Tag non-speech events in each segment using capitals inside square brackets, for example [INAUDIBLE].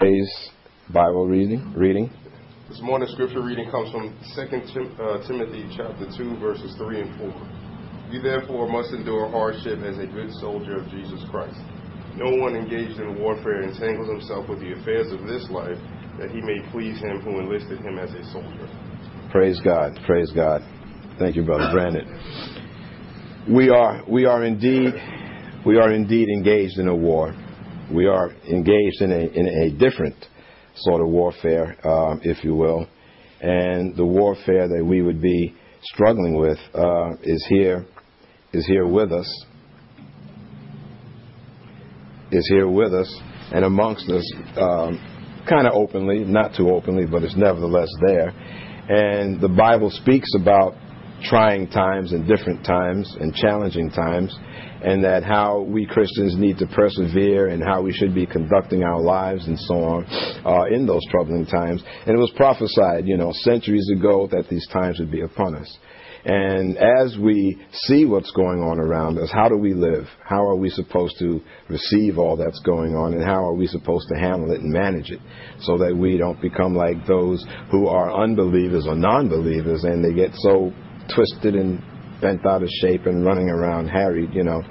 today's Bible reading. Reading. This morning scripture reading comes from 2 Tim, uh, Timothy chapter 2 verses 3 and 4. You therefore must endure hardship as a good soldier of Jesus Christ. No one engaged in warfare entangles himself with the affairs of this life that he may please him who enlisted him as a soldier. Praise God. Praise God. Thank you, brother Brandon. We are we are indeed we are indeed engaged in a war. We are engaged in a in a different sort of warfare, um, if you will, and the warfare that we would be struggling with uh, is here is here with us is here with us and amongst us, um, kind of openly, not too openly, but it's nevertheless there. And the Bible speaks about trying times and different times and challenging times, and that how we Christians need to persevere and how we should be conducting our lives and so on uh, in those troubling times. And it was prophesied, you know, centuries ago that these times would be upon us. And as we see what's going on around us, how do we live? How are we supposed to receive all that's going on? And how are we supposed to handle it and manage it so that we don't become like those who are unbelievers or non believers and they get so twisted and bent out of shape and running around harried, you know.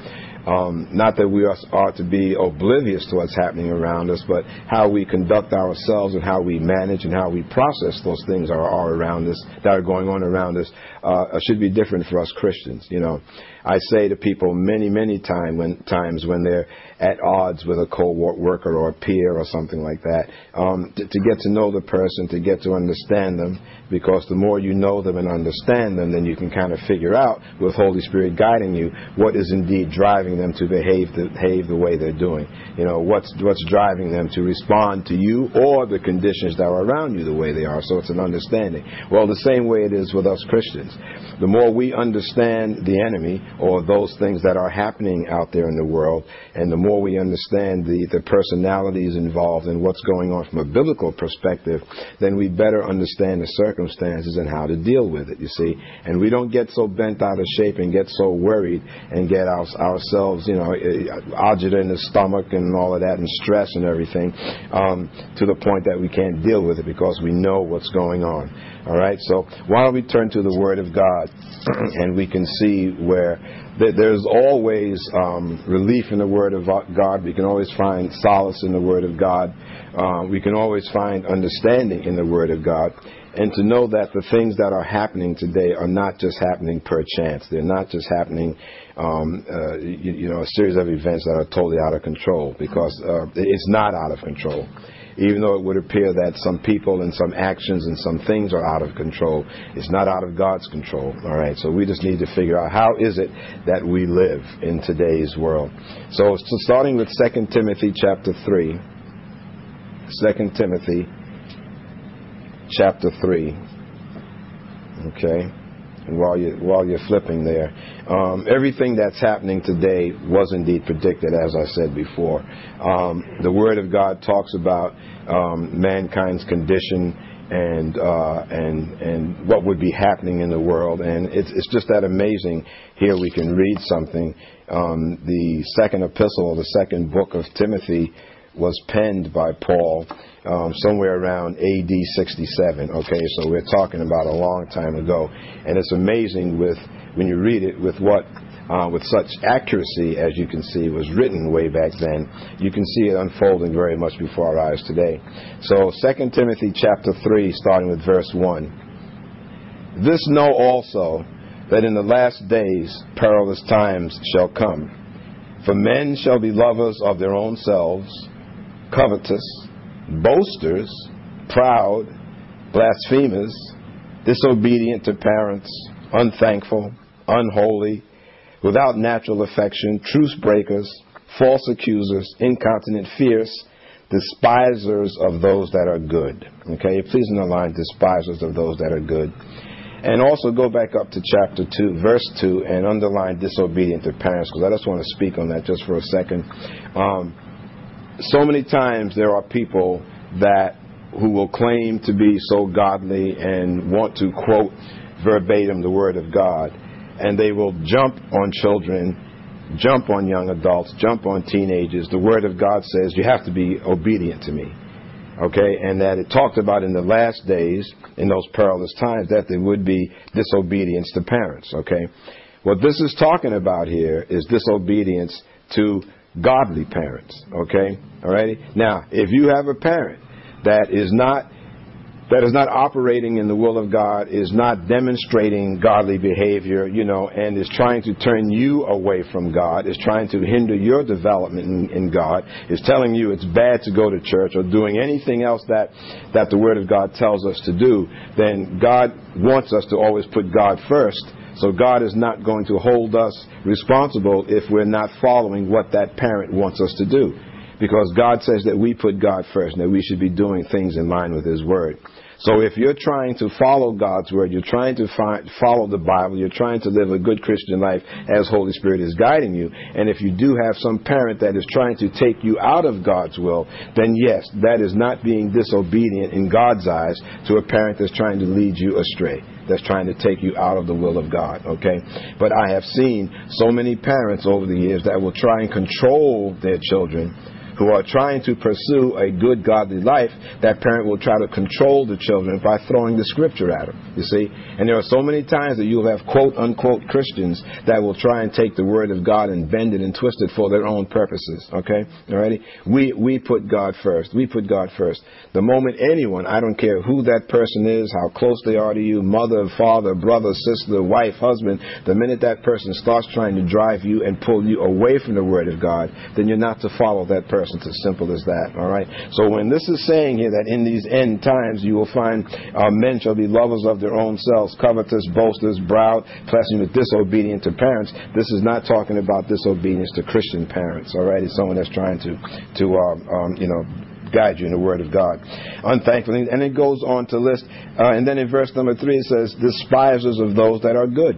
Um, not that we are to be oblivious to what's happening around us, but how we conduct ourselves and how we manage and how we process those things that are around us, that are going on around us, uh, should be different for us Christians. You know, I say to people many, many time when, times when they're at odds with a co-worker or a peer or something like that, um, to, to get to know the person, to get to understand them, because the more you know them and understand them, then you can kind of figure out, with Holy Spirit guiding you, what is indeed driving them to behave the, behave the way they're doing. You know, what's what's driving them to respond to you or the conditions that are around you the way they are. So it's an understanding. Well, the same way it is with us Christians. The more we understand the enemy or those things that are happening out there in the world, and the more we understand the, the personalities involved and what's going on from a biblical perspective, then we better understand the circumstances and how to deal with it, you see. And we don't get so bent out of shape and get so worried and get our, ourselves, you know, agita in the stomach and all of that and stress and everything um, to the point that we can't deal with it because we know what's going on. All right, so why don't we turn to the Word of God [CLEARS THROAT] and we can see where there's always um, relief in the Word of God. We can always find solace in the Word of God. Uh, we can always find understanding in the Word of God. And to know that the things that are happening today are not just happening per chance. They're not just happening, um, uh, you, you, know, a series of events that are totally out of control because uh, it's not out of control even though it would appear that some people and some actions and some things are out of control, it's not out of God's control. All right, so we just need to figure out how is it that we live in today's world. So, so starting with 2 Timothy chapter 3, 2 Timothy chapter 3. Okay while you while you're flipping there. Um, everything that's happening today was indeed predicted, as I said before. Um, the Word of God talks about um, mankind's condition and uh, and and what would be happening in the world, and it's it's just that amazing. Here we can read something. Um, the second epistle, the second book of Timothy, was penned by Paul um, somewhere around AD 67. Okay, so we're talking about a long time ago, and it's amazing with when you read it with what. Uh, with such accuracy, as you can see, was written way back then. You can see it unfolding very much before our eyes today. So, 2 Timothy chapter 3, starting with verse 1. This know also that in the last days perilous times shall come. For men shall be lovers of their own selves, covetous, boasters, proud, blasphemers, disobedient to parents, unthankful, unholy, without natural affection, truce breakers, false accusers, incontinent, fierce, despisers of those that are good. Okay, please underline despisers of those that are good. And also go back up to chapter 2, verse 2, and underline disobedient to parents, because I just want to speak on that just for a second. Um, so many times there are people that who will claim to be so godly and want to quote verbatim the word of God, and they will jump on children, jump on young adults, jump on teenagers. The word of God says you have to be obedient to me. okay, and that it talked about in the last days, in those perilous times, that there would be disobedience to parents, okay. What this is talking about here is disobedience to godly parents, okay, all righty. Now, if you have a parent that is not that is not operating in the will of God, is not demonstrating godly behavior, you know, and is trying to turn you away from God, is trying to hinder your development in, in, God, is telling you it's bad to go to church or doing anything else that, that the Word of God tells us to do, then God wants us to always put God first. So God is not going to hold us responsible if we're not following what that parent wants us to do because God says that we put God first and that we should be doing things in line with His Word. So if you're trying to follow God's Word, you're trying to follow the Bible, you're trying to live a good Christian life as Holy Spirit is guiding you, and if you do have some parent that is trying to take you out of God's will, then yes, that is not being disobedient in God's eyes to a parent that's trying to lead you astray that's trying to take you out of the will of God, okay? But I have seen so many parents over the years that will try and control their children who are trying to pursue a good godly life, that parent will try to control the children by throwing the scripture at them. You see? And there are so many times that you'll have quote unquote Christians that will try and take the word of God and bend it and twist it for their own purposes. Okay? Alrighty? We we put God first. We put God first. The moment anyone, I don't care who that person is, how close they are to you, mother, father, brother, sister, wife, husband, the minute that person starts trying to drive you and pull you away from the word of God, then you're not to follow that person. It's as simple as that. All right. So when this is saying here that in these end times you will find uh, men shall be lovers of their own selves, covetous, boasters, proud, blasphemous, disobedient to parents. This is not talking about disobedience to Christian parents. All right. It's someone that's trying to to um, um, you know guide you in the Word of God. Unthankfully, and it goes on to list, uh, and then in verse number three it says, despisers of those that are good.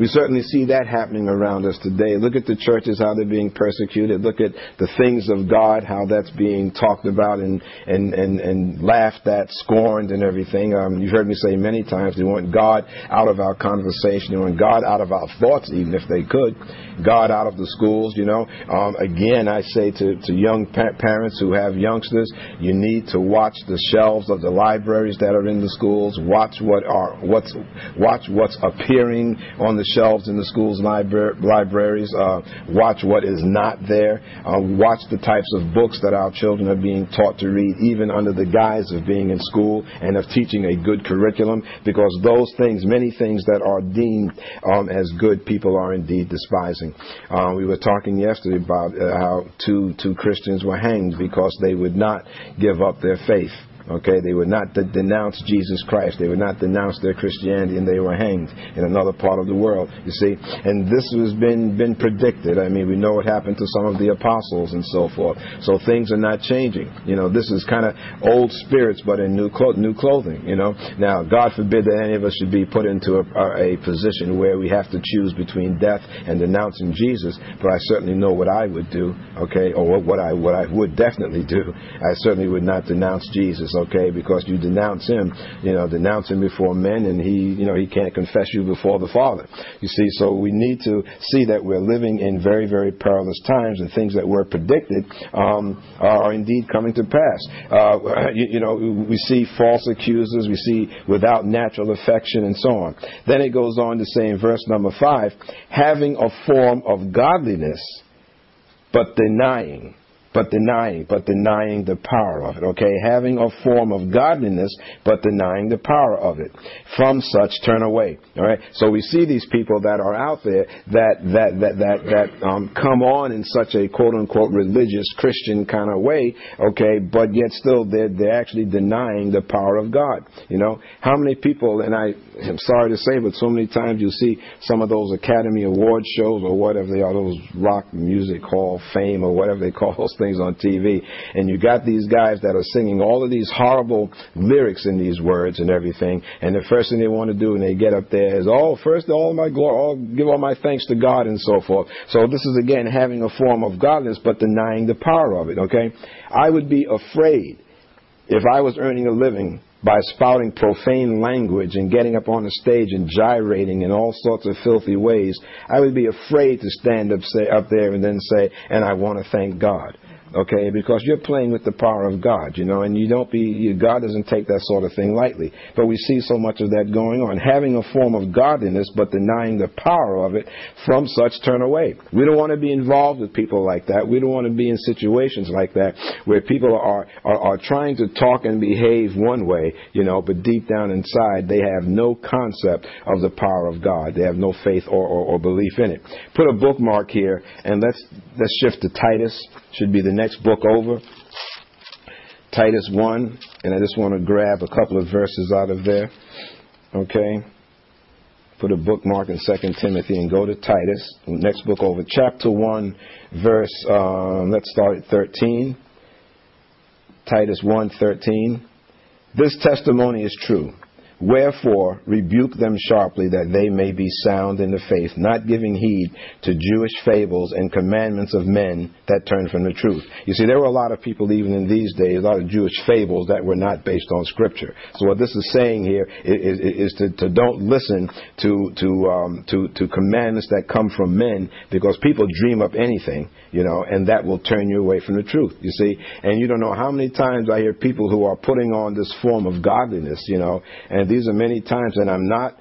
We certainly see that happening around us today. Look at the churches, how they're being persecuted. Look at the things of God, how that's being talked about and, and, and, and laughed at, scorned, and everything. Um, you've heard me say many times they want God out of our conversation. They want God out of our thoughts, even if they could. God out of the schools, you know. Um, again, I say to, to young pa- parents who have youngsters, you need to watch the shelves of the libraries that are in the schools. Watch what are what's watch what's appearing on the shelves in the schools libra- libraries. Uh, watch what is not there. Uh, watch the types of books that our children are being taught to read, even under the guise of being in school and of teaching a good curriculum, because those things, many things that are deemed um, as good, people are indeed despising. Uh, we were talking yesterday about uh, how two two Christians were hanged because they would not give up their faith. Okay, they would not de- denounce Jesus Christ. They would not denounce their Christianity, and they were hanged in another part of the world. You see, and this has been been predicted. I mean, we know what happened to some of the apostles and so forth. So things are not changing. You know, this is kind of old spirits, but in new clo- new clothing. You know, now God forbid that any of us should be put into a, a, a position where we have to choose between death and denouncing Jesus. But I certainly know what I would do. Okay, or what I what I would definitely do. I certainly would not denounce Jesus okay, because you denounce him, you know, denounce him before men, and he, you know, he can't confess you before the Father. You see, so we need to see that we're living in very, very perilous times, and things that were predicted um, are indeed coming to pass. Uh, you, you know, we see false accusers, we see without natural affection, and so on. Then it goes on to say in verse number five, having a form of godliness, but denying but denying, but denying the power of it. Okay, having a form of godliness, but denying the power of it. From such, turn away. All right. So we see these people that are out there that that that that that um, come on in such a quote unquote religious Christian kind of way. Okay, but yet still they're they're actually denying the power of God. You know, how many people? And I am sorry to say, but so many times you see some of those Academy Award shows or whatever they are, those Rock Music Hall Fame or whatever they [LAUGHS] call those things on TV, and you got these guys that are singing all of these horrible lyrics in these words and everything, and the first thing they want to do when they get up there is, oh, first all my glory, all, give all my thanks to God and so forth. So this is again having a form of godliness, but denying the power of it. Okay, I would be afraid if I was earning a living by spouting profane language and getting up on the stage and gyrating in all sorts of filthy ways, I would be afraid to stand up, say, up there and then say, and I want to thank God. Okay? Because you're playing with the power of God, you know, and you don't be, God doesn't take that sort of thing lightly. But we see so much of that going on. Having a form of godliness, but denying the power of it, from such turn away. We don't want to be involved with people like that. We don't want to be in situations like that where people are, are, are trying to talk and behave one way, you know, but deep down inside they have no concept of the power of God. They have no faith or, or, or belief in it. Put a bookmark here and let's, let's shift to Titus. Should be the next book over. Titus 1, and I just want to grab a couple of verses out of there. Okay? Put a bookmark in 2 Timothy and go to Titus. Next book over. Chapter 1, verse, um, let's start at 13. Titus 1 13. This testimony is true. Wherefore, rebuke them sharply, that they may be sound in the faith, not giving heed to Jewish fables and commandments of men that turn from the truth. You see, there were a lot of people, even in these days, a lot of Jewish fables that were not based on Scripture. So, what this is saying here is, is, is to, to, don't listen to, to, um, to, to commandments that come from men, because people dream up anything, you know, and that will turn you away from the truth, you see. And you don't know how many times I hear people who are putting on this form of godliness, you know, and these are many times, and I'm not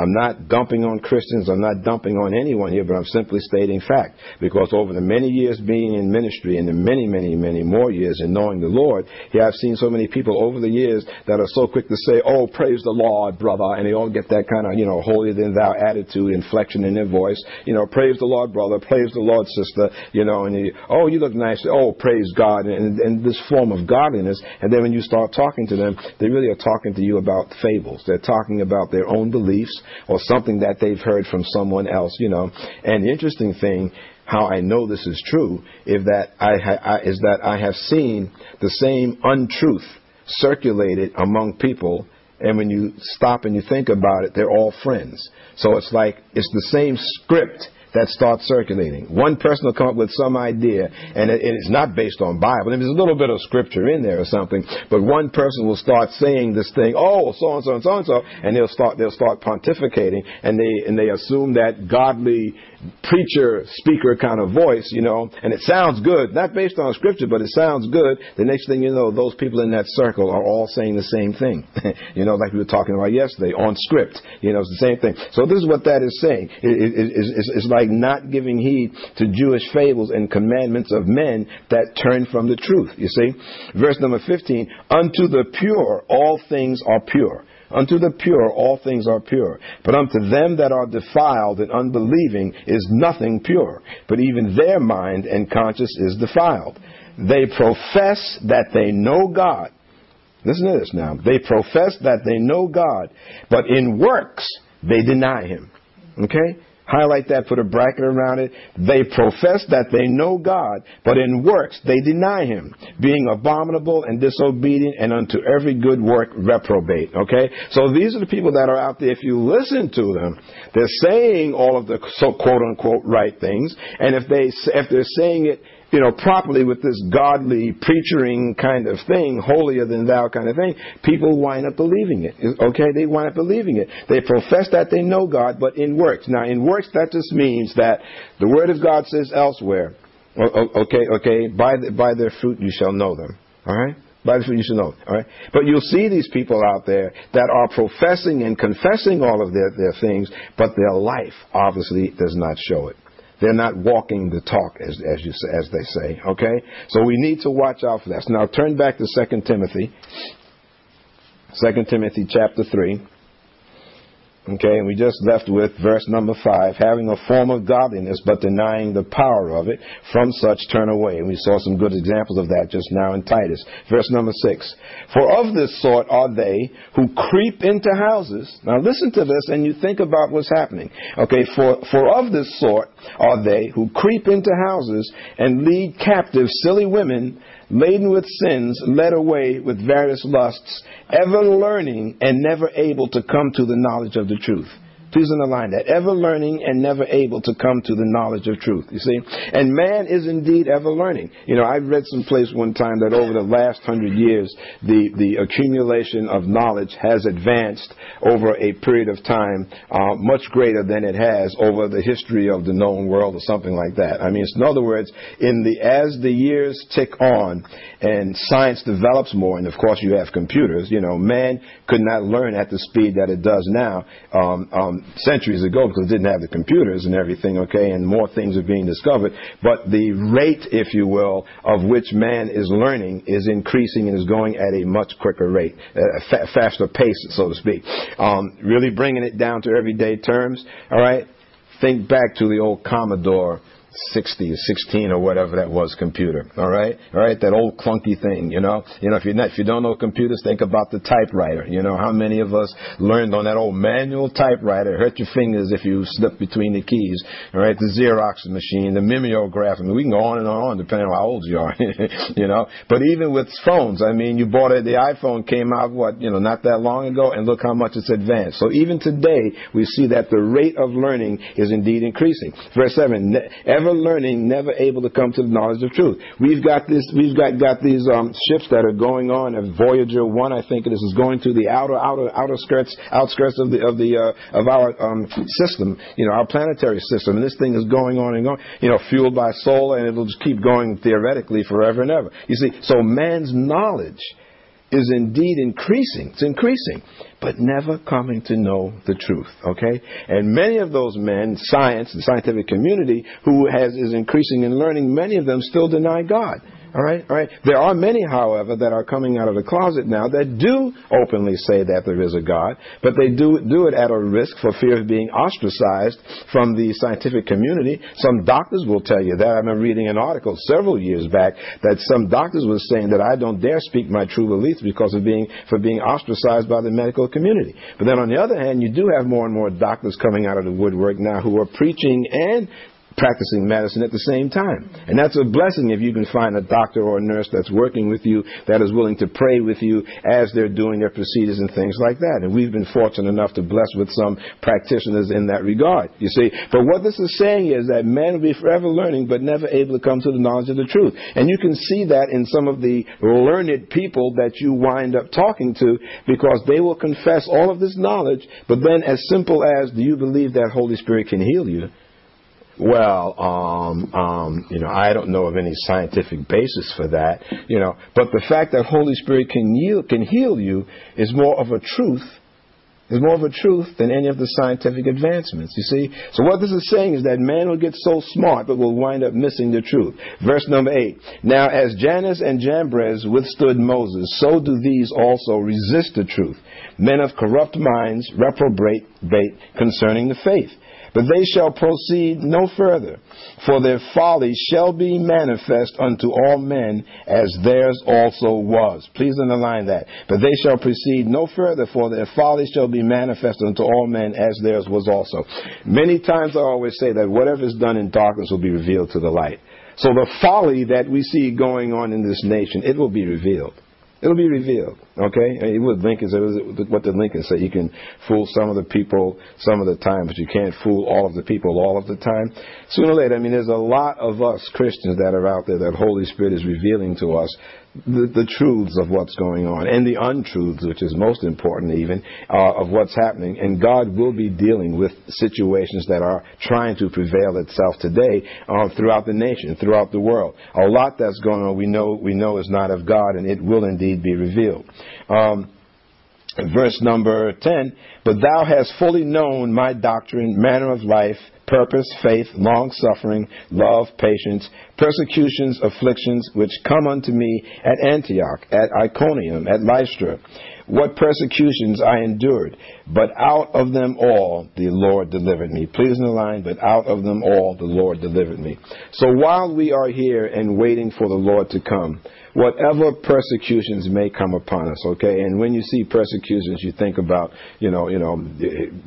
I'm not dumping on Christians. I'm not dumping on anyone here, but I'm simply stating fact. Because over the many years being in ministry and the many, many, many more years in knowing the Lord, here I've seen so many people over the years that are so quick to say, oh, praise the Lord, brother. And they all get that kind of, you know, holier than thou attitude, inflection in their voice. You know, praise the Lord, brother. Praise the Lord, sister. You know, and oh, you look nice. Oh, praise God. And, and this form of godliness. And then when you start talking to them, they really are talking to you about fables. They're talking about their own beliefs or something that they've heard from someone else, you know. And the interesting thing, how I know this is true, is that I, ha- I is that I have seen the same untruth circulated among people and when you stop and you think about it, they're all friends. So it's like it's the same script that starts circulating. One person will come up with some idea, and it, it's not based on Bible. There's a little bit of scripture in there or something, but one person will start saying this thing, oh, so and so and so and so, and they'll start they'll start pontificating, and they and they assume that godly preacher speaker kind of voice, you know, and it sounds good, not based on scripture, but it sounds good. The next thing you know, those people in that circle are all saying the same thing, [LAUGHS] you know, like we were talking about yesterday on script. You know, it's the same thing. So this is what that is saying. It, it, it, it's, it's like not giving heed to Jewish fables and commandments of men that turn from the truth. You see, verse number fifteen: Unto the pure all things are pure Unto the pure all things are pure. But unto them that are defiled and unbelieving is nothing pure. But even their mind and conscience is defiled. They profess that they know God. Listen to this now. They profess that they know God, but in works they deny Him. Okay? Highlight that, put a bracket around it. They profess that they know God, but in works they deny Him, being abominable and disobedient and unto every good work reprobate. Okay? So these are the people that are out there. If you listen to them, they're saying all of the so quote unquote right things, and if they if they're saying it you know, properly with this godly preaching kind of thing, holier than thou kind of thing, people wind up believing it. Okay, they wind up believing it. They profess that they know God, but in works. Now, in works, that just means that the Word of God says elsewhere, okay, okay, by, the, by their fruit you shall know them. All right? By the fruit you shall know. All right? But you'll see these people out there that are professing and confessing all of their, their things, but their life obviously does not show it. They're not walking the talk, as, as, you, as they say. Okay? So we need to watch out for that. Now turn back to 2 Timothy. 2 Timothy chapter 3. Okay, and we just left with verse number five, having a form of godliness, but denying the power of it, from such turn away. And we saw some good examples of that just now in Titus. Verse number six, for of this sort are they who creep into houses. Now listen to this and you think about what's happening. Okay, for, for of this sort are they who creep into houses and lead captive silly women laden with sins, led away with various lusts, ever learning and never able to come to the knowledge of the truth. Please underline that. Ever learning and never able to come to the knowledge of truth. You see? And man is indeed ever learning. You know, I read some place one time that over the last hundred years, the, the accumulation of knowledge has advanced over a period of time uh, much greater than it has over the history of the known world or something like that. I mean, in other words, in the as the years tick on and science develops more, and of course you have computers, you know, man could not learn at the speed that it does now um, um, centuries ago because it didn't have the computers and everything, okay, and more things are being discovered. But the rate, if you will, of which man is learning is increasing and is going at a much quicker rate, a fa- faster pace, so to speak. Um, really bringing it down to everyday terms, all right? Think back to the old Commodore 60 or 16 or whatever that was computer all right? All right that old clunky thing you know? You know if you're if you don't know computers think about the typewriter you know? How many of us learned on that old manual typewriter hurt your fingers if you slip between the keys all right? The xerox machine the mimeograph I mean we can go on and on depending on how old you are [LAUGHS] you know? But even with phones I mean you bought it the iPhone came out what you know not that long ago and look how much it's advanced. So even today we see that the rate of learning is indeed increasing. Verse 7 ever learning, never able to come to the knowledge of truth. We've got this, we've got, got these um, ships that are going on. And Voyager one, I think it is, is going to the outer outer outer skirts outskirts of the of the uh, of our um, system, you know, our planetary system. And this thing is going on and going, you know, fueled by solar, and it'll just keep going theoretically forever and ever. You see, so man's knowledge is indeed increasing. It's increasing, but never coming to know the truth. Okay? And many of those men, science, the scientific community, who has, is increasing in learning, many of them still deny God. All right, all right. There are many, however, that are coming out of the closet now that do openly say that there is a God, but they do do it at a risk for fear of being ostracized from the scientific community. Some doctors will tell you that. I remember reading an article several years back that some doctors were saying that I don't dare speak my true beliefs because of being for being ostracized by the medical community. But then on the other hand, you do have more and more doctors coming out of the woodwork now who are preaching and practicing medicine at the same time. And that's a blessing if you can find a doctor or a nurse that's working with you that is willing to pray with you as they're doing their procedures and things like that. And we've been fortunate enough to bless with some practitioners in that regard, you see. But what this is saying is that men will be forever learning but never able to come to the knowledge of the truth. And you can see that in some of the learned people that you wind up talking to because they will confess all of this knowledge, but then as simple as, do you believe that Holy Spirit can heal you? Well, um, um, you know, I don't know of any scientific basis for that, you know, but the fact that Holy Spirit can heal, can heal you is more of a truth, is more of a truth than any of the scientific advancements, you see? So what this is saying is that man will get so smart but will wind up missing the truth. Verse number 8. Now as Jannes and Jambres withstood Moses, so do these also resist the truth. Men of corrupt minds reprobate concerning the faith. But they shall proceed no further, for their folly shall be manifest unto all men, as theirs also was. Please underline that. But they shall proceed no further, for their folly shall be manifest unto all men, as theirs was also. Many times I always say that whatever is done in darkness will be revealed to the light. So the folly that we see going on in this nation, it will be revealed. It'll be revealed. Okay? I mean, what Lincoln said, what did Lincoln say? You can fool some of the people some of the time, but you can't fool all of the people all of the time. Sooner or later, I mean, there's a lot of us Christians that are out there that Holy Spirit is revealing to us the, the truths of what's going on and the untruths, which is most important even, uh, of what's happening. And God will be dealing with situations that are trying to prevail itself today uh, throughout the nation, throughout the world. A lot that's going on we know, we know is not of God and it will indeed be revealed. Um, verse number 10 But thou hast fully known my doctrine, manner of life, purpose, faith, long suffering, love, patience, persecutions, afflictions, which come unto me at Antioch, at Iconium, at Lystra. What persecutions I endured, but out of them all the Lord delivered me. Please in the line, but out of them all the Lord delivered me. So while we are here and waiting for the Lord to come, whatever persecutions may come upon us, okay? And when you see persecutions, you think about, you know, you know,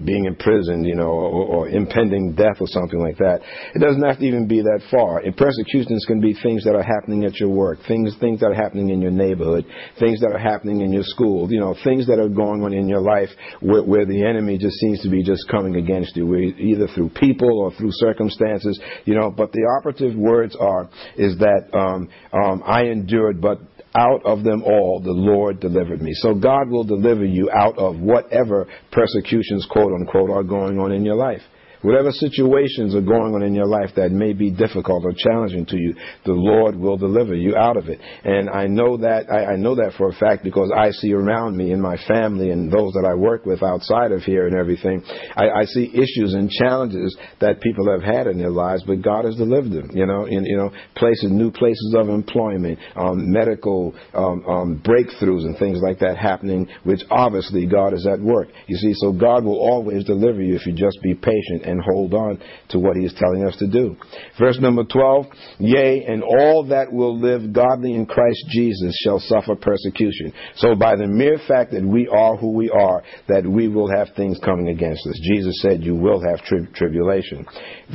being imprisoned, you know, or, or impending death or something like that. It doesn't have to even be that far. And persecutions can be things that are happening at your work, things things that are happening in your neighborhood, things that are happening in your school, you know, things that are going on in your life where, where the enemy just seems to be just coming against you, either through people or through circumstances, you know. But the operative words are is that um, um, I endured, but out of them all the Lord delivered me. So God will deliver you out of whatever persecutions, quote unquote, are going on in your life. Whatever situations are going on in your life that may be difficult or challenging to you, the Lord will deliver you out of it. And I know that I, I know that for a fact because I see around me in my family and those that I work with outside of here and everything. I, I see issues and challenges that people have had in their lives, but God has delivered them. You know, in you know places, new places of employment, um, medical um, um, breakthroughs and things like that happening, which obviously God is at work. You see, so God will always deliver you if you just be patient and hold on to what he is telling us to do. Verse number 12, yea, and all that will live godly in Christ Jesus shall suffer persecution. So by the mere fact that we are who we are, that we will have things coming against us. Jesus said you will have tri- tribulation.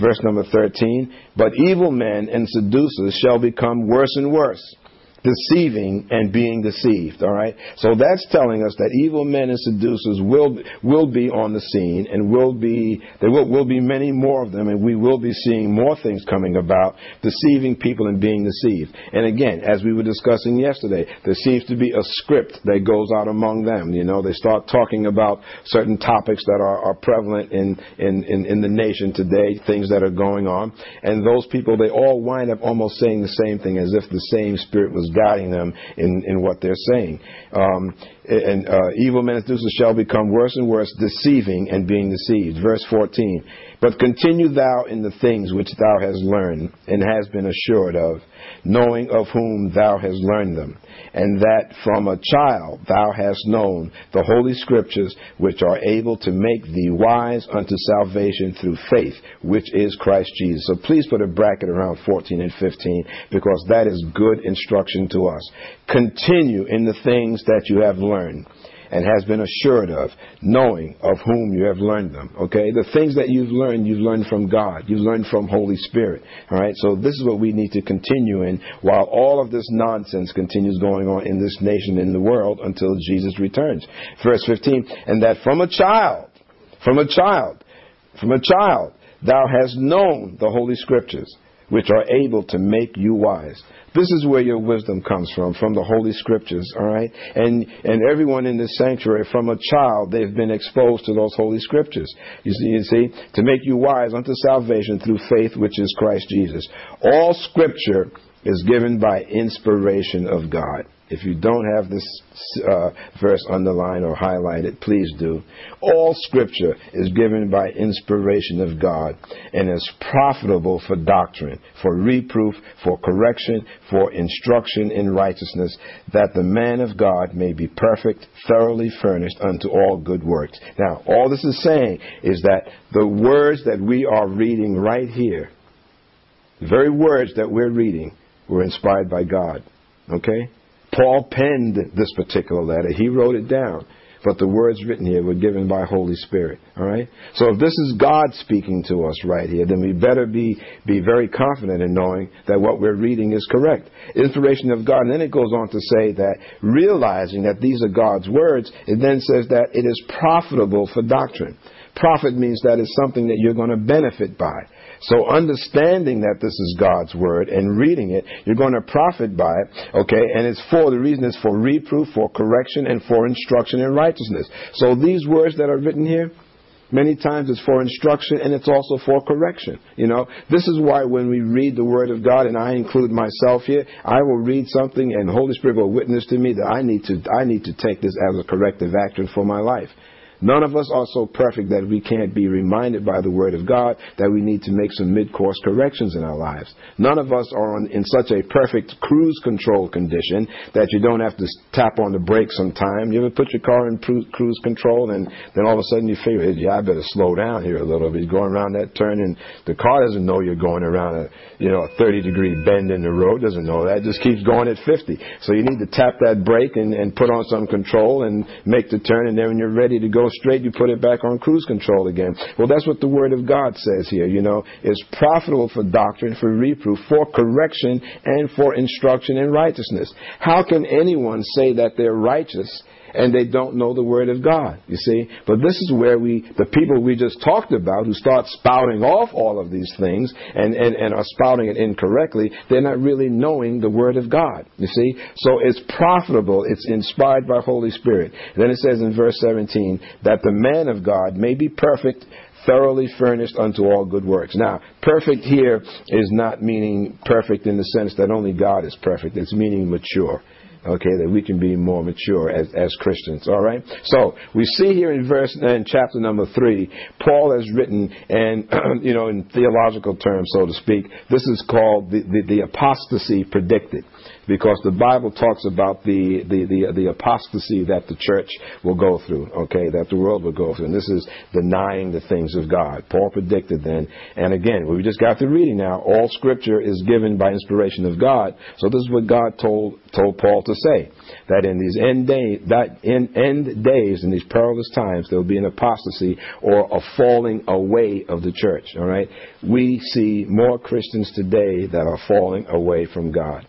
Verse number 13, but evil men and seducers shall become worse and worse deceiving and being deceived. All right. So that's telling us that evil men and seducers will will be on the scene, and will be there will, will be many more of them, and we will be seeing more things coming about, deceiving people and being deceived. And again, as we were discussing yesterday, there seems to be a script that goes out among them. You know, they start talking about certain topics that are, are prevalent in, in, in, in the nation today, things that are going on, and those people they all wind up almost saying the same thing as if the same spirit was guiding them in, in what they're saying. Um, and uh, evil men and shall become worse and worse, deceiving and being deceived. Verse 14. But continue thou in the things which thou hast learned and hast been assured of, knowing of whom thou hast learned them, and that from a child thou hast known the holy scriptures, which are able to make thee wise unto salvation through faith, which is Christ Jesus. So please put a bracket around 14 and 15, because that is good instruction to us. Continue in the things that you have learned and has been assured of, knowing of whom you have learned them. Okay? The things that you've learned, you've learned from God. You've learned from Holy Spirit. All right? So this is what we need to continue in while all of this nonsense continues going on in this nation, in the world, until Jesus returns. Verse 15, and that from a child, from a child, from a child, thou hast known the Holy Scriptures which are able to make you wise. This is where your wisdom comes from, from the Holy Scriptures, all right? And, and everyone in this sanctuary, from a child, they've been exposed to those Holy Scriptures. You see, you see, to make you wise unto salvation through faith, which is Christ Jesus. All Scripture is given by inspiration of God. If you don't have this uh, verse underlined or highlighted, please do. All scripture is given by inspiration of God and is profitable for doctrine, for reproof, for correction, for instruction in righteousness, that the man of God may be perfect, thoroughly furnished unto all good works. Now, all this is saying is that the words that we are reading right here, the very words that we're reading, were inspired by God. Okay? Paul penned this particular letter. He wrote it down. But the words written here were given by Holy Spirit. All right? So if this is God speaking to us right here, then we better be, be very confident in knowing that what we're reading is correct. Inspiration of God. And then it goes on to say that realizing that these are God's words, it then says that it is profitable for doctrine. Profit means that it's something that you're going to benefit by. So understanding that this is God's word and reading it, you're going to profit by it, okay? And it's for, the reason it's for reproof, for correction, and for instruction in righteousness. So these words that are written here, Many times it's for instruction and it's also for correction. You know, this is why when we read the Word of God, and I include myself here, I will read something and Holy Spirit will witness to me that I need to, I need to take this as a corrective action for my life. None of us are so perfect that we can't be reminded by the Word of God that we need to make some mid-course corrections in our lives. None of us are on, in such a perfect cruise control condition that you don't have to tap on the brakes sometime. You ever put your car in cruise control and then all of a sudden you figure, yeah, I better slow down here a little bit. Going around that turn and the car doesn't know you're going around a, you know, a 30 degree bend in the road. Doesn't know that. Just keeps going at 50. So you need to tap that brake and, and put on some control and make the turn and then when you're ready to go straight, you put it back on cruise control again. Well, that's what the Word of God says here. You know, it's profitable for doctrine, for reproof, for correction, and for instruction in righteousness. How can anyone say that they're righteous and they don't know the Word of God, you see. But this is where we, the people we just talked about, who start spouting off all of these things and, and, and are spouting it incorrectly, they're not really knowing the Word of God, you see. So it's profitable, it's inspired by Holy Spirit. then it says in verse 17, that the man of God may be perfect, thoroughly furnished unto all good works. Now, perfect here is not meaning perfect in the sense that only God is perfect. It's meaning mature okay, that we can be more mature as, as Christians, all right? So, we see here in verse, in chapter number three, Paul has written, and, [CLEARS THROAT] you know, in theological terms, so to speak, this is called the, the, the apostasy predicted because the Bible talks about the, the, the, the, apostasy that the church will go through, okay, that the world will go through. And this is denying the things of God. Paul predicted then. And again, we just got through reading now. All scripture is given by inspiration of God. So this is what God told, told Paul to say. That in these end, day, that in end days, in these perilous times, there will be an apostasy or a falling away of the church, all right? We see more Christians today that are falling away from God.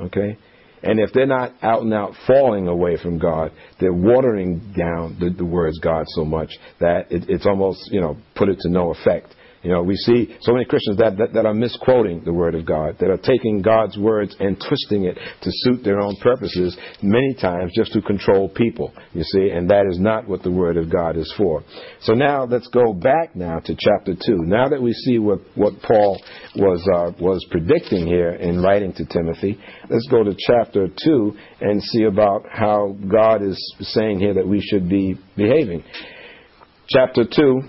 Okay? And if they're not out and out falling away from God, they're watering down the, the words God so much that it, it's almost, you know, put it to no effect. You know, we see so many Christians that, that, that, are misquoting the Word of God, that are taking God's words and twisting it to suit their own purposes, many times just to control people, you see, and that is not what the Word of God is for. So now let's go back now to chapter 2. Now that we see what, what Paul was, uh, was predicting here in writing to Timothy, let's go to chapter 2 and see about how God is saying here that we should be behaving. Chapter 2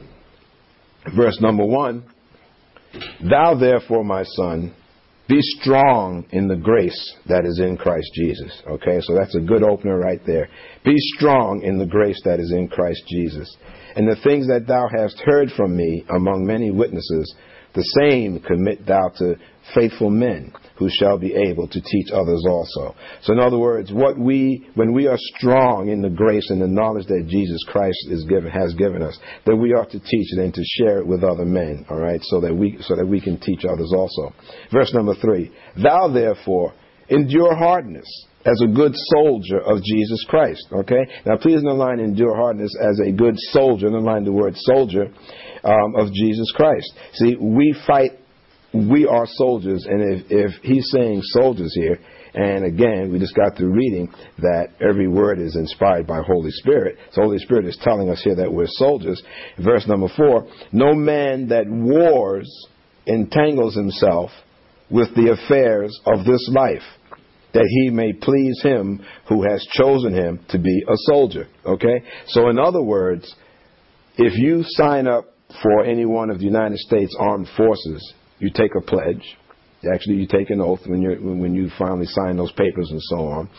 verse number one Thou therefore, my son, be strong in the grace that is in Christ Jesus. Okay, so that's a good opener right there. Be strong in the grace that is in Christ Jesus. And the things that thou hast heard from me among many witnesses, the same commit thou to faithful men who shall be able to teach others also. So in other words, what we when we are strong in the grace and the knowledge that Jesus Christ is given has given us, that we ought to teach it and to share it with other men, all right, so that we so that we can teach others also. Verse number three. Thou therefore endure hardness as a good soldier of Jesus Christ. Okay? Now, please underline endure hardness as a good soldier. Underline the word soldier um, of Jesus Christ. See, we fight we are soldiers, and if, if he's saying soldiers here, and again, we just got through reading that every word is inspired by Holy Spirit. So Holy Spirit is telling us here that we're soldiers. Verse number four, no man that wars entangles himself with the affairs of this life, that he may please him who has chosen him to be a soldier. Okay? So in other words, if you sign up for any one of the United States Armed Forces, you take a pledge. Actually, you take an oath when you when you finally sign those papers and so on,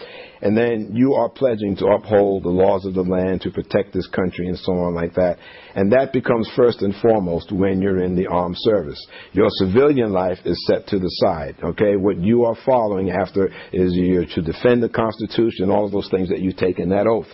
and then you are pledging to uphold the laws of the land, to protect this country, and so on like that. And that becomes first and foremost when you're in the armed service. Your civilian life is set to the side. Okay, what you are following after is you're to defend the Constitution, all of those things that you take in that oath.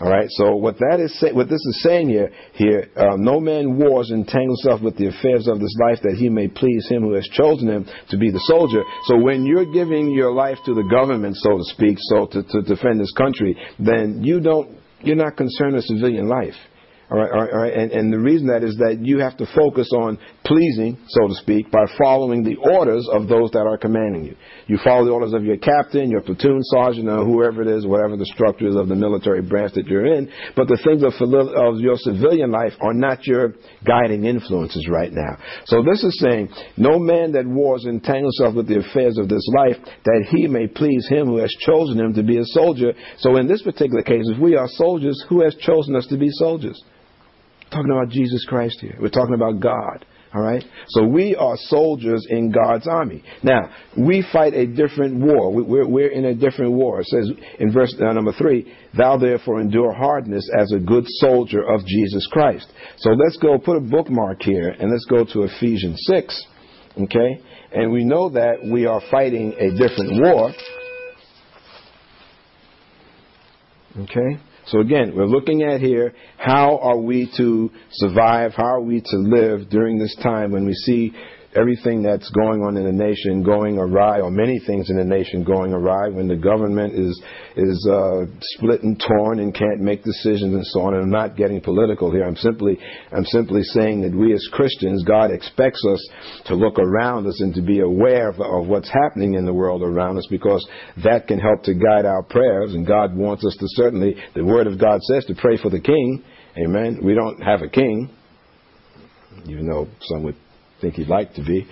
All right. So what that is, say, what this is saying here, here, uh, no man wars entangle himself with the affairs of this life that he may please him who has chosen him to be the soldier. So when you're giving your life to the government, so to speak, so to, to defend this country, then you don't, you're not concerned with civilian life. All right, all right, And, and the reason that is that you have to focus on pleasing, so to speak, by following the orders of those that are commanding you. You follow the orders of your captain, your platoon sergeant, or whoever it is, whatever the structure is of the military branch that you're in. But the things of, of your civilian life are not your guiding influences right now. So this is saying, no man that wars entangles himself with the affairs of this life, that he may please him who has chosen him to be a soldier. So in this particular case, if we are soldiers, who has chosen us to be soldiers? Talking about Jesus Christ here. We're talking about God. All right? So we are soldiers in God's army. Now, we fight a different war. We're, we're in a different war. It says in verse uh, number three, Thou therefore endure hardness as a good soldier of Jesus Christ. So let's go put a bookmark here and let's go to Ephesians 6. Okay? And we know that we are fighting a different war. Okay? So again, we're looking at here how are we to survive, how are we to live during this time when we see everything that's going on in the nation going awry, or many things in the nation going awry, when the government is is uh, split and torn and can't make decisions and so on. And I'm not getting political here. I'm simply I'm simply saying that we as Christians, God expects us to look around us and to be aware of, of what's happening in the world around us, because that can help to guide our prayers. And God wants us to certainly. The Word of God says to pray for the king. Amen. We don't have a king, even though some would think he'd like to be.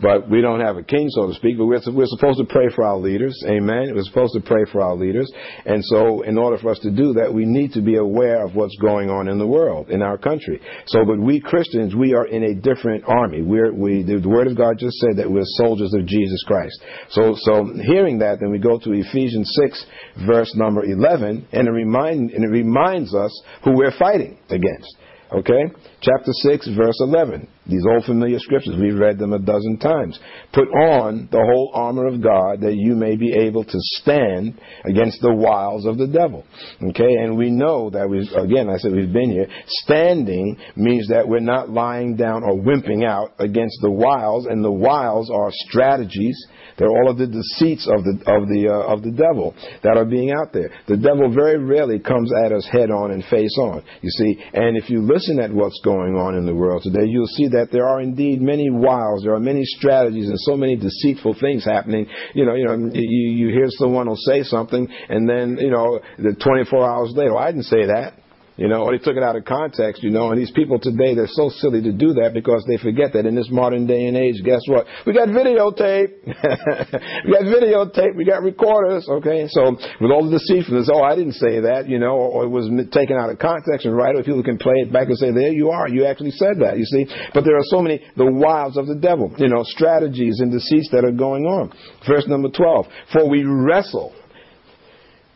But we don't have a king, so to speak. But we're, we're supposed to pray for our leaders. Amen. We're supposed to pray for our leaders. And so, in order for us to do that, we need to be aware of what's going on in the world, in our country. So, but we Christians, we are in a different army. We're, we, the Word of God just said that we're soldiers of Jesus Christ. So, so hearing that, then we go to Ephesians 6, verse number 11, and it, remind, and it reminds us who we're fighting against. Okay? Chapter 6, verse 11. These old familiar scriptures, we've read them a dozen times. Put on the whole armor of God that you may be able to stand against the wiles of the devil. Okay? And we know that we, again, I said we've been here. Standing means that we're not lying down or wimping out against the wiles, and the wiles are strategies they're all of the deceits of the of the uh, of the devil that are being out there. The devil very rarely comes at us head on and face on. You see, and if you listen at what's going on in the world today, you'll see that there are indeed many wiles, there are many strategies, and so many deceitful things happening. You know, you know, you, you hear someone will say something, and then you know, the 24 hours later, well, I didn't say that you know, or they took it out of context, you know, and these people today, they're so silly to do that because they forget that in this modern day and age, guess what? We got videotape. [LAUGHS] we got videotape. We got recorders, okay? So with all the deceitfulness, oh, I didn't say that, you know, or, it was taken out of context and right, or people can play it back and say, there you are, you actually said that, you see? But there are so many, the wiles of the devil, you know, strategies and deceits that are going on. Verse number 12, for we wrestle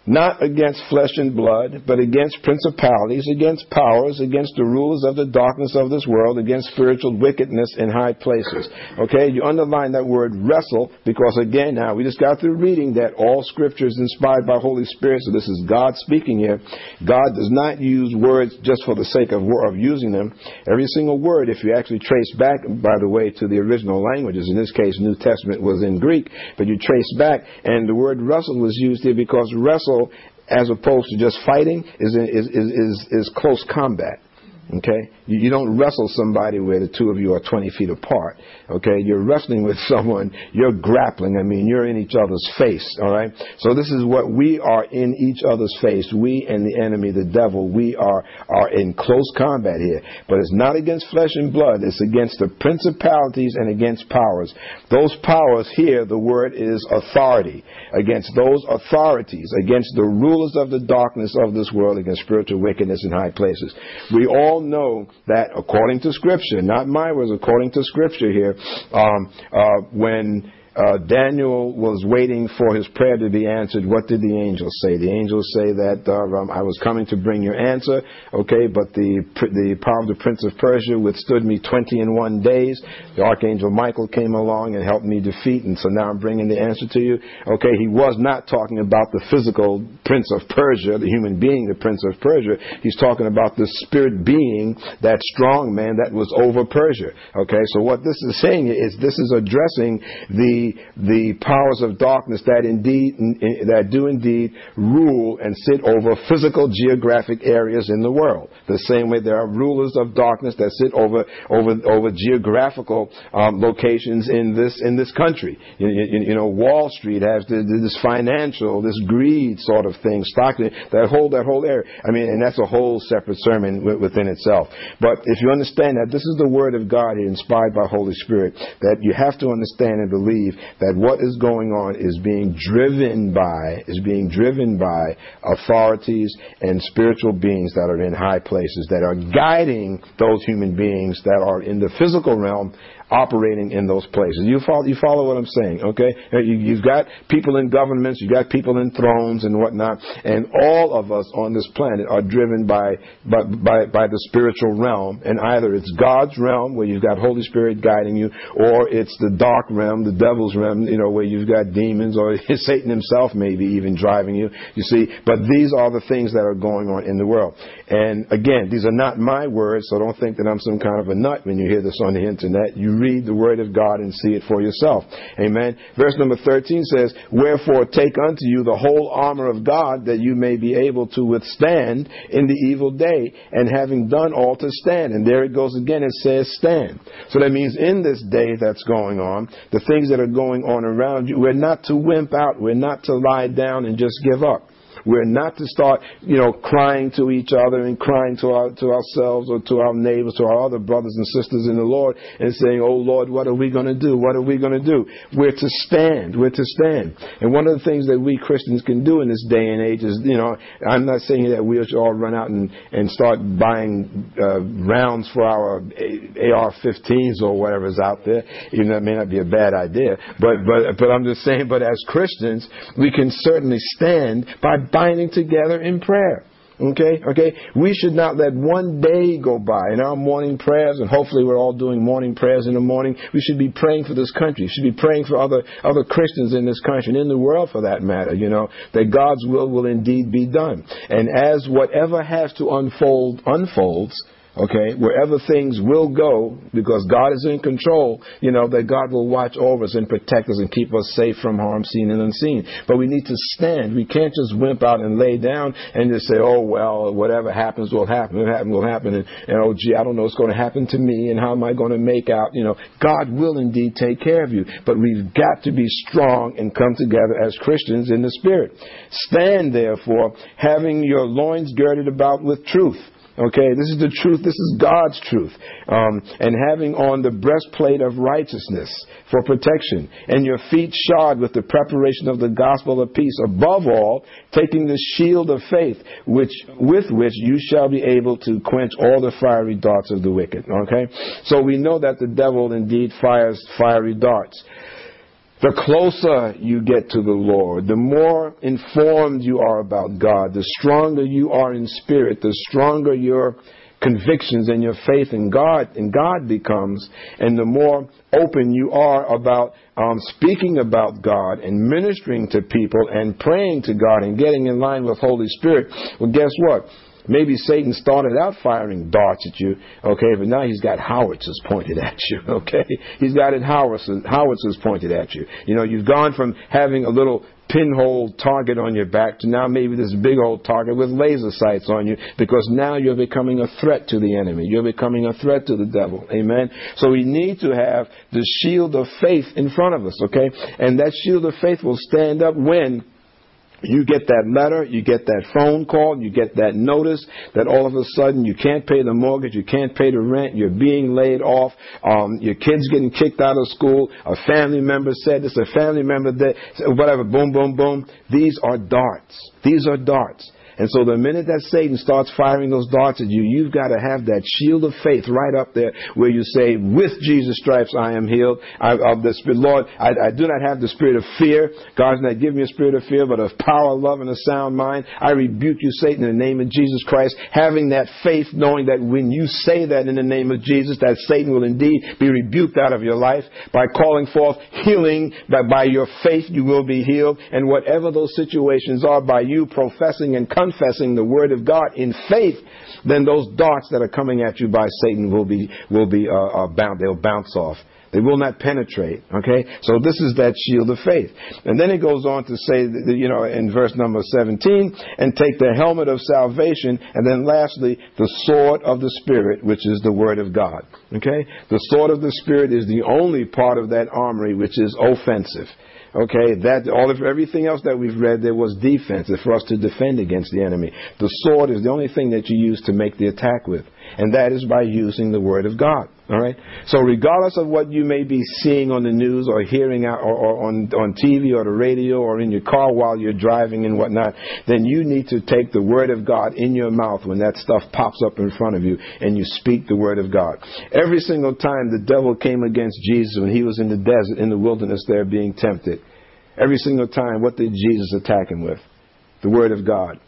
not against flesh and blood, but against principalities, against powers, against the rulers of the darkness of this world, against spiritual wickedness in high places. Okay, you underline that word wrestle because again now we just got through reading that all scripture is inspired by Holy Spirit, so this is God speaking here. God does not use words just for the sake of, of using them. Every single word, if you actually trace back, by the way, to the original languages, in this case New Testament was in Greek, but you trace back and the word wrestle was used here because wrestle as opposed to just fighting, is, is, is, is, close combat. Okay? You, you, don't wrestle somebody where the two of you are 20 feet apart. Okay? You're wrestling with [LAUGHS] someone, you're grappling. I mean, you're in each other's face. All right? So this is what we are in each other's face. We and the enemy, the devil, we are, are in close combat here. But it's not against flesh and blood, it's against the principalities and against powers. Those powers here, the word is authority. Against those authorities, against the rulers of the darkness of this world, against spiritual wickedness in high places. We all know that according to Scripture, not my words, according to Scripture here, um, uh, when uh, Daniel was waiting for his prayer to be answered. What did the angels say? The angels say that uh, um, I was coming to bring your answer, okay, but the the power of the prince of Persia withstood me 20 and one days. The archangel Michael came along and helped me defeat, and so now I'm bringing the answer to you. Okay, he was not talking about the physical prince of Persia, the human being, the prince of Persia. He's talking about the spirit being, that strong man that was over Persia. Okay, so what this is saying is this is addressing the the powers of darkness that indeed that do indeed rule and sit over physical geographic areas in the world. The same way there are rulers of darkness that sit over over over geographical um, locations in this in this country. You, you, you know, Wall Street has this financial, this greed sort of thing, stock that whole that whole area. I mean, and that's a whole separate sermon within itself. But if you understand that this is the word of God inspired by Holy Spirit, that you have to understand and believe believe that what is going on is being driven by is being driven by authorities and spiritual beings that are in high places that are guiding those human beings that are in the physical realm operating in those places. You follow, you follow what I'm saying, okay? Uh, you, have got people in governments, you've got people in thrones and whatnot, and all of us on this planet are driven by, by, by, by the spiritual realm, and either it's God's realm where you've got Holy Spirit guiding you, or it's the dark realm, the devil's realm, you know, where you've got demons, or [LAUGHS] Satan himself maybe even driving you, you see. But these are the things that are going on in the world. And again, these are not my words, so don't think that I'm some kind of a nut when you hear this on the internet. You read the word of God and see it for yourself. Amen. Verse number 13 says, Wherefore take unto you the whole armor of God that you may be able to withstand in the evil day, and having done all to stand. And there it goes again, it says stand. So that means in this day that's going on, the things that are going on around you, we're not to wimp out, we're not to lie down and just give up. We're not to start, you know, crying to each other and crying to our to ourselves or to our neighbors, to our other brothers and sisters in the Lord, and saying, "Oh Lord, what are we going to do? What are we going to do?" We're to stand. We're to stand. And one of the things that we Christians can do in this day and age is, you know, I'm not saying that we should all run out and and start buying uh, rounds for our AR-15s or whatever's out there. Even that may not be a bad idea, but but but I'm just saying. But as Christians, we can certainly stand by binding together in prayer. Okay, okay. We should not let one day go by in our morning prayers, and hopefully we're all doing morning prayers in the morning. We should be praying for this country. We should be praying for other other Christians in this country and in the world, for that matter. You know that God's will will indeed be done, and as whatever has to unfold unfolds Okay, wherever things will go, because God is in control, you know, that God will watch over us and protect us and keep us safe from harm seen and unseen. But we need to stand. We can't just wimp out and lay down and just say, oh, well, whatever happens will happen. It happen will happen. And, and oh, gee, I don't know what's going to happen to me and how am I going to make out? You know, God will indeed take care of you. But we've got to be strong and come together as Christians in the Spirit. Stand, therefore, having your loins girded about with truth Okay, this is the truth. This is God's truth. Um, and having on the breastplate of righteousness for protection, and your feet shod with the preparation of the gospel of peace. Above all, taking the shield of faith, which with which you shall be able to quench all the fiery darts of the wicked. Okay, so we know that the devil indeed fires fiery darts. The closer you get to the Lord, the more informed you are about God, the stronger you are in spirit, the stronger your convictions and your faith in God in God becomes, and the more open you are about um, speaking about God and ministering to people and praying to God and getting in line with Holy Spirit. Well, guess what? Maybe Satan started out firing darts at you, okay, but now he's got howitzers pointed at you, [LAUGHS] okay? He's got it howitzers, howitzers pointed at you. You know, you've gone from having a little pinhole target on your back to now maybe this big old target with laser sights on you because now you're becoming a threat to the enemy. You're becoming a threat to the devil. Amen. So we need to have the shield of faith in front of us, okay? And that shield of faith will stand up when you get that letter, you get that phone call, you get that notice that all of a sudden you can't pay the mortgage, you can't pay the rent, you're being laid off, um, your kid's getting kicked out of school, a family member said this, a family member that, whatever, boom, boom, boom. These are darts. These are darts. And so the minute that Satan starts firing those darts at you, you've got to have that shield of faith right up there where you say, with Jesus' stripes I am healed. I, of the spirit, Lord, I, I do not have the spirit of fear. God's not giving me a spirit of fear, but of power, love, and a sound mind. I rebuke you, Satan, in the name of Jesus Christ. Having that faith, knowing that when you say that in the name of Jesus, that Satan will indeed be rebuked out of your life by calling forth healing, that by your faith you will be healed. And whatever those situations are, by you professing and confessing the word of God in faith, then those darts that are coming at you by Satan will be will be uh, uh, bound. They'll bounce off. They will not penetrate. Okay, so this is that shield of faith. And then it goes on to say, that, you know, in verse number 17, and take the helmet of salvation, and then lastly, the sword of the Spirit, which is the word of God. Okay, the sword of the Spirit is the only part of that armory which is offensive. Okay, that all of everything else that we've read there was defense for us to defend against the enemy. The sword is the only thing that you use to make the attack with. and that is by using the Word of God. All right. So regardless of what you may be seeing on the news or hearing out or, or, on on TV or the radio or in your car while you're driving and whatnot, then you need to take the Word of God in your mouth when that stuff pops up in front of you and you speak the Word of God. Every single time the devil came against Jesus when he was in the desert in the wilderness there being tempted, every single time, what did Jesus attack him with? The Word of God.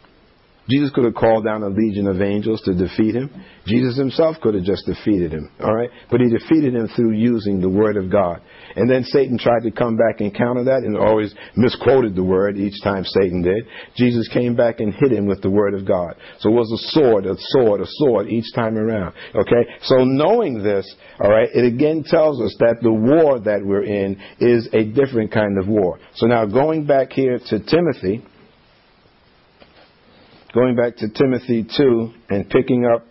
Jesus could have called down a legion of angels to defeat him. Jesus himself could have just defeated him, all right? But he defeated him through using the word of God. And then Satan tried to come back and counter that and always misquoted the word each time Satan did. Jesus came back and hit him with the word of God. So it was a sword, a sword, a sword each time around, okay? So knowing this, all right, it again tells us that the war that we're in is a different kind of war. So now going back here to Timothy, going back to Timothy 2 and picking up,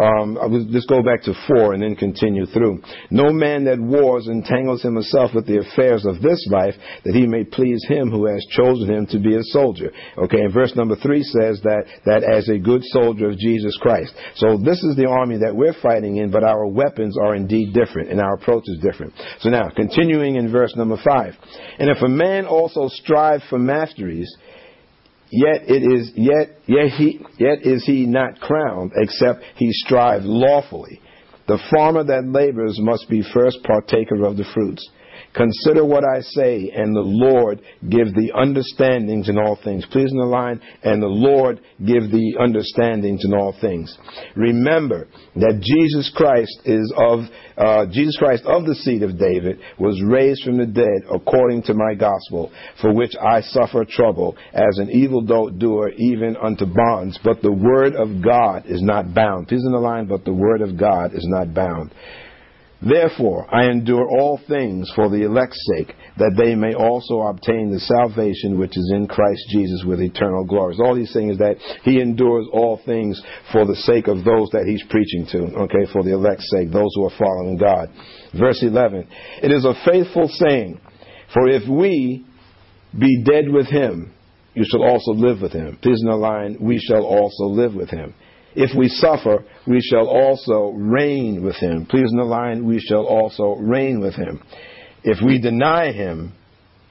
um, I will just go back to 4 and then continue through. No man that wars entangles himself with the affairs of this life, that he may please him who has chosen him to be a soldier. Okay, and verse number 3 says that, that as a good soldier of Jesus Christ. So this is the army that we're fighting in, but our weapons are indeed different, and our approach is different. So now, continuing in verse number 5. And if a man also strive for masteries, Yet it is yet yet he yet is he not crowned, except he strive lawfully. The farmer that labors must be first partaker of the fruits. Consider what I say, and the Lord give the understandings in all things. Please in the line, and the Lord give the understandings in all things. Remember that Jesus Christ is of uh, Jesus Christ of the seed of David was raised from the dead according to my gospel, for which I suffer trouble as an evil doer, even unto bonds. But the word of God is not bound. Please in the line, but the word of God is not bound. Therefore, I endure all things for the elect's sake, that they may also obtain the salvation which is in Christ Jesus with eternal glory. So all he's saying is that he endures all things for the sake of those that he's preaching to, okay, for the elect's sake, those who are following God. Verse 11, it is a faithful saying, for if we be dead with him, you shall also live with him. Please in the line, we shall also live with him. If we suffer, we shall also reign with him. Please in the line, we shall also reign with him. If we deny him,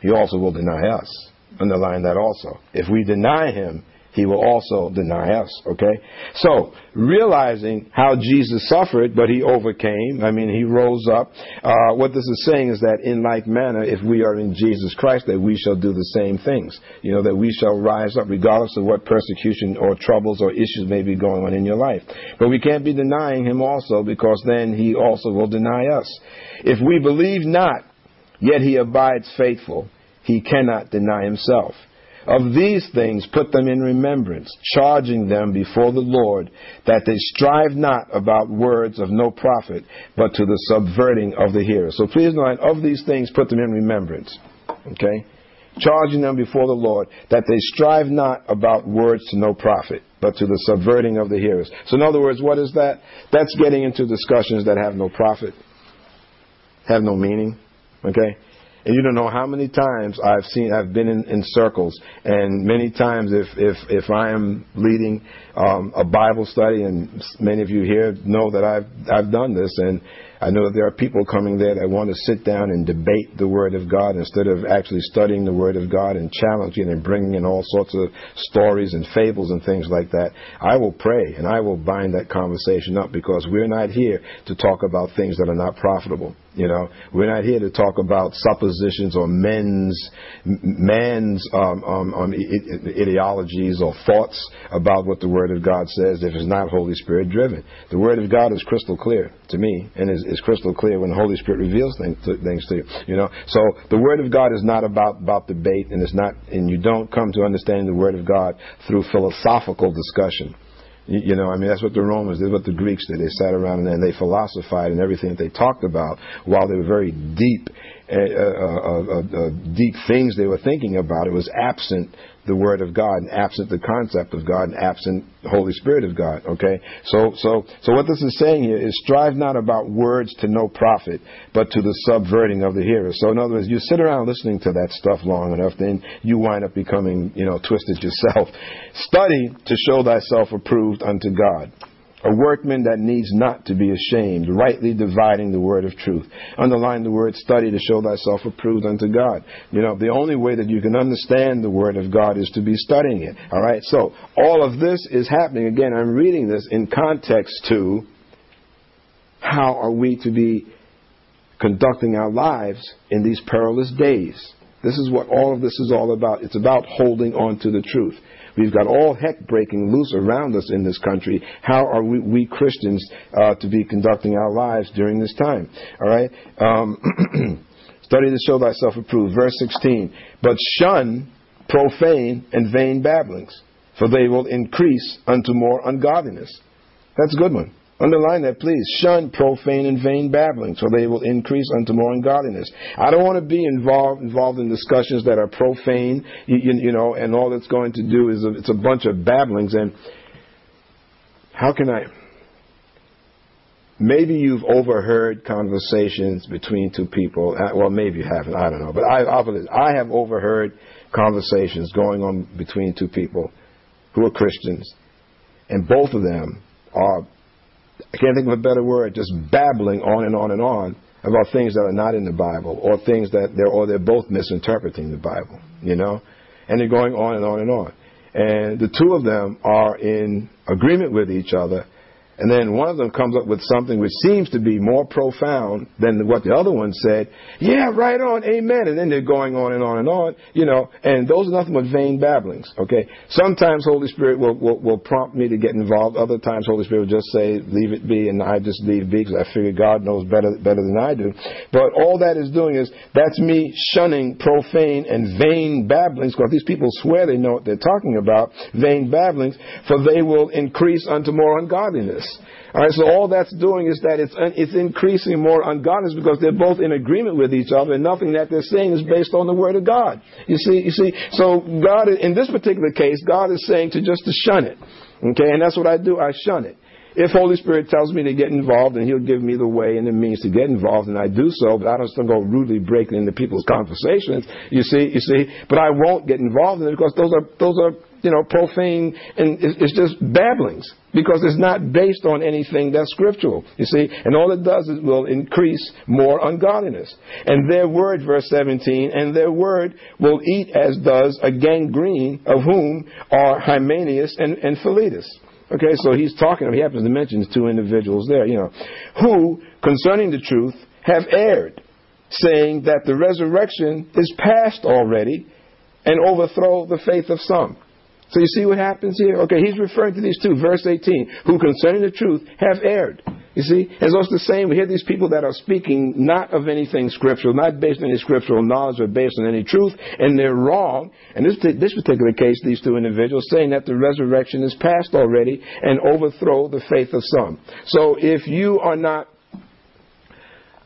he also will deny us. Underline that also. If we deny him, he will also deny us. Okay? So, realizing how Jesus suffered, but he overcame, I mean, he rose up. Uh, what this is saying is that in like manner, if we are in Jesus Christ, that we shall do the same things. You know, that we shall rise up regardless of what persecution or troubles or issues may be going on in your life. But we can't be denying him also because then he also will deny us. If we believe not, yet he abides faithful, he cannot deny himself. Of these things put them in remembrance, charging them before the Lord that they strive not about words of no profit, but to the subverting of the hearer. So please note, of these things put them in remembrance. Okay? Charging them before the Lord that they strive not about words to no profit, but to the subverting of the hearers. So in other words, what is that? That's getting into discussions that have no profit, have no meaning. Okay? And you don't know how many times I've seen, I've been in, in circles, and many times if if if I am leading um, a Bible study, and many of you here know that I've I've done this, and I know that there are people coming there that want to sit down and debate the Word of God instead of actually studying the Word of God and challenging and bringing in all sorts of stories and fables and things like that. I will pray and I will bind that conversation up because we're not here to talk about things that are not profitable. You know, we're not here to talk about suppositions or men's man's um, um, um, ideologies or thoughts about what the Word of God says if it's not Holy Spirit driven. The Word of God is crystal clear to me, and is, is crystal clear when the Holy Spirit reveals things to, things to you. You know, so the Word of God is not about about debate, and it's not, and you don't come to understand the Word of God through philosophical discussion. You know, I mean, that's what the Romans did, what the Greeks did. They sat around and they philosophized and everything that they talked about while they were very deep, deep things they were thinking about. It was absent the Word of God, and absent the concept of God, and absent the Holy Spirit of God. Okay, so so so what this is saying here is strive not about words to no profit, but to the subverting of the hearer. So in other words, you sit around listening to that stuff long enough, then you wind up becoming you know twisted yourself. [LAUGHS] Study to show thyself approved unto God a workman that needs not to be ashamed, rightly dividing the word of truth. Underline the word study to show thyself approved unto God. You know, the only way that you can understand the word of God is to be studying it. All right? So, all of this is happening. Again, I'm reading this in context to how are we to be conducting our lives in these perilous days. This is what all of this is all about. It's about holding on to the truth. We've got all heck breaking loose around us in this country. How are we, we Christians uh, to be conducting our lives during this time? All right? Um, [CLEARS THROAT] study to show thyself approved. Verse 16. But shun profane and vain babblings, for they will increase unto more ungodliness. That's a good one. Underline that, please. Shun profane and vain babbling, so they will increase unto more ungodliness. I don't want to be involved involved in discussions that are profane, you, you know, and all it's going to do is a, it's a bunch of babblings. And how can I? Maybe you've overheard conversations between two people. Uh, well, maybe you haven't. I don't know. But I, I have overheard conversations going on between two people who are Christians, and both of them are I can't think of a better word, just babbling on and on and on about things that are not in the Bible or things that they're or they're both misinterpreting the Bible, you know? And they're going on and on and on. And the two of them are in agreement with each other and then one of them comes up with something which seems to be more profound than what the other one said. Yeah, right on, amen. And then they're going on and on and on, you know, and those are nothing but vain babblings, okay? Sometimes Holy Spirit will, will, will prompt me to get involved. Other times Holy Spirit will just say, leave it be, and I just leave it be because I figure God knows better, better than I do. But all that is doing is, that's me shunning profane and vain babblings because these people swear they know what they're talking about, vain babblings, for they will increase unto more ungodliness. All right, so all that's doing is that it's, it's increasing more ungodliness because they're both in agreement with each other, and nothing that they're saying is based on the Word of God. You see, you see. So God, in this particular case, God is saying to just to shun it. Okay, and that's what I do. I shun it. If Holy Spirit tells me to get involved, and He'll give me the way and the means to get involved, and I do so, but I don't still go rudely breaking into people's conversations. You see, you see. But I won't get involved in it because those are those are you know, profane, and it's just babblings because it's not based on anything that's scriptural. You see, and all it does is will increase more ungodliness. And their word, verse 17, and their word will eat as does a gangrene, of whom are Hymenaeus and, and Philetus. Okay, so he's talking, he happens to mention two individuals there, you know, who, concerning the truth, have erred, saying that the resurrection is past already, and overthrow the faith of some. So you see what happens here? Okay, he's referring to these two, verse 18, who concerning the truth have erred. You see? And it's the same. We hear these people that are speaking not of anything scriptural, not based on any scriptural knowledge or based on any truth, and they're wrong. In this, this particular case, these two individuals saying that the resurrection is past already and overthrow the faith of some. So if you are not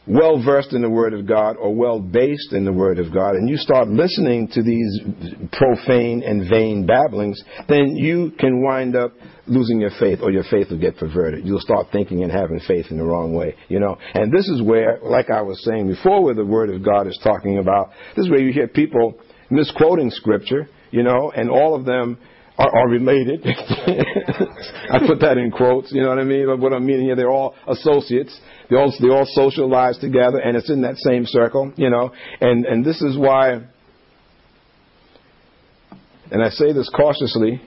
well versed in the Word of God or well based in the Word of God, and you start listening to these profane and vain babblings, then you can wind up losing your faith or your faith will get perverted. You'll start thinking and having faith in the wrong way, you know. And this is where, like I was saying before, where the Word of God is talking about, this is where you hear people misquoting Scripture, you know, and all of them are, are related. [LAUGHS] I put that in quotes, you know what I mean? But what I'm meaning here, they're all associates. They all, they all socialize together, and it's in that same circle, you know. And, and this is why, and I say this cautiously.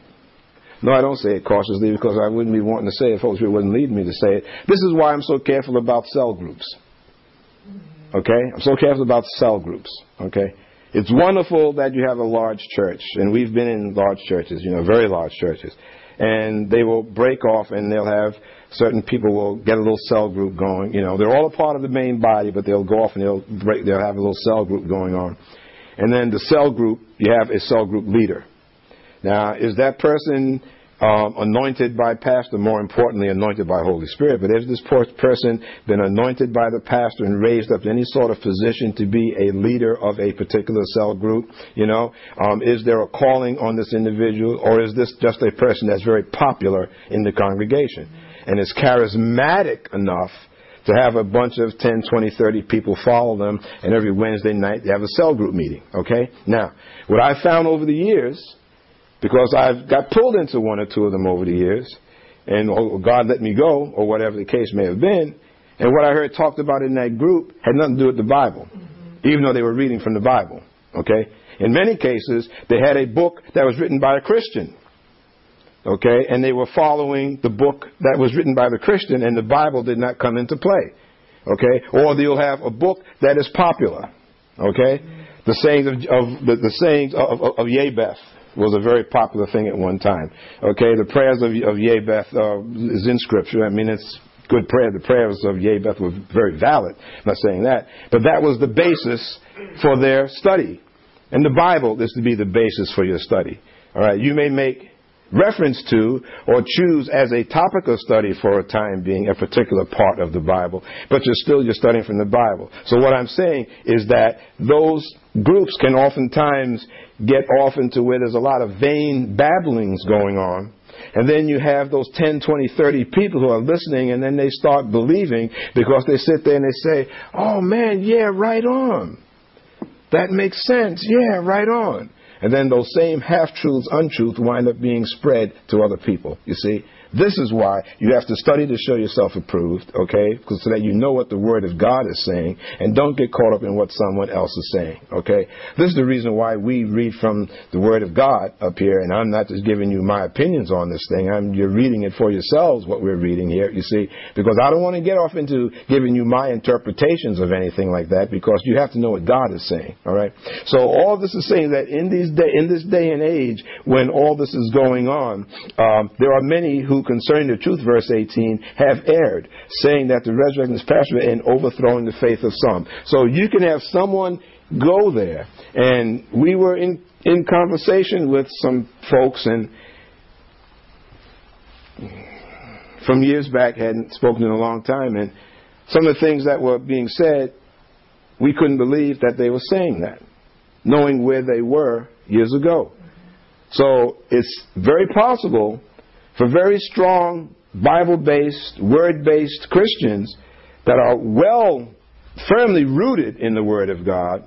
No, I don't say it cautiously because I wouldn't be wanting to say it if Holy Spirit wasn't leading me to say it. This is why I'm so careful about cell groups. Okay? I'm so careful about cell groups. Okay? It's wonderful that you have a large church, and we've been in large churches, you know, very large churches. And they will break off and they'll have certain people will get a little cell group going. You know, they're all a part of the main body, but they'll go off and they'll break, they'll have a little cell group going on. And then the cell group, you have a cell group leader. Now, is that person um, anointed by pastor, more importantly, anointed by Holy Spirit. But has this person been anointed by the pastor and raised up to any sort of position to be a leader of a particular cell group? You know, um, is there a calling on this individual, or is this just a person that's very popular in the congregation and is charismatic enough? to have a bunch of 10, 20, 30 people follow them, and every Wednesday night they have a cell group meeting. Okay? Now, what I found over the years because I've got pulled into one or two of them over the years, and oh, God let me go, or whatever the case may have been. And what I heard talked about in that group had nothing to do with the Bible, mm-hmm. even though they were reading from the Bible. Okay? In many cases, they had a book that was written by a Christian. Okay? And they were following the book that was written by the Christian, and the Bible did not come into play. Okay? Or you'll have a book that is popular. Okay? The sayings of, of the, the, sayings of, of, of Jabez was a very popular thing at one time. Okay, the prayers of, of uh, is in Scripture. I mean, it's good prayer. The prayers of Jabez were very valid. I'm not saying that, but that was the basis for their study. And the Bible is to be the basis for your study. All right, you may make reference to or choose as a topic of study for a time being a particular part of the Bible, but you're still you're studying from the Bible. So what I'm saying is that those groups can oftentimes get off into where there's a lot of vain babblings going on. And then you have those 10, 20, 30 people who are listening and then they start believing because they sit there and they say, oh man, yeah, right on. That makes sense. Yeah, right on. And then those same half truths, untruths wind up being spread to other people. You see? This is why you have to study to show yourself approved, okay? Because so that you know what the Word of God is saying and don't get caught up in what someone else is saying, okay? This is the reason why we read from the Word of God up here, and I'm not just giving you my opinions on this thing. I'm, you're reading it for yourselves, what we're reading here, you see? Because I don't want to get off into giving you my interpretations of anything like that because you have to know what God is saying, all right? So all this is saying that in, these day, in this day and age, when all this is going on, um, there are many who concerning the truth, verse 18, have erred, saying that the resurrection is passive and overthrowing the faith of some. So you can have someone go there. And we were in, in conversation with some folks and from years back hadn't spoken in a long time and some of the things that were being said we couldn't believe that they were saying that knowing where they were years ago so it's very possible for very strong Bible based, word based Christians that are well, firmly rooted in the Word of God,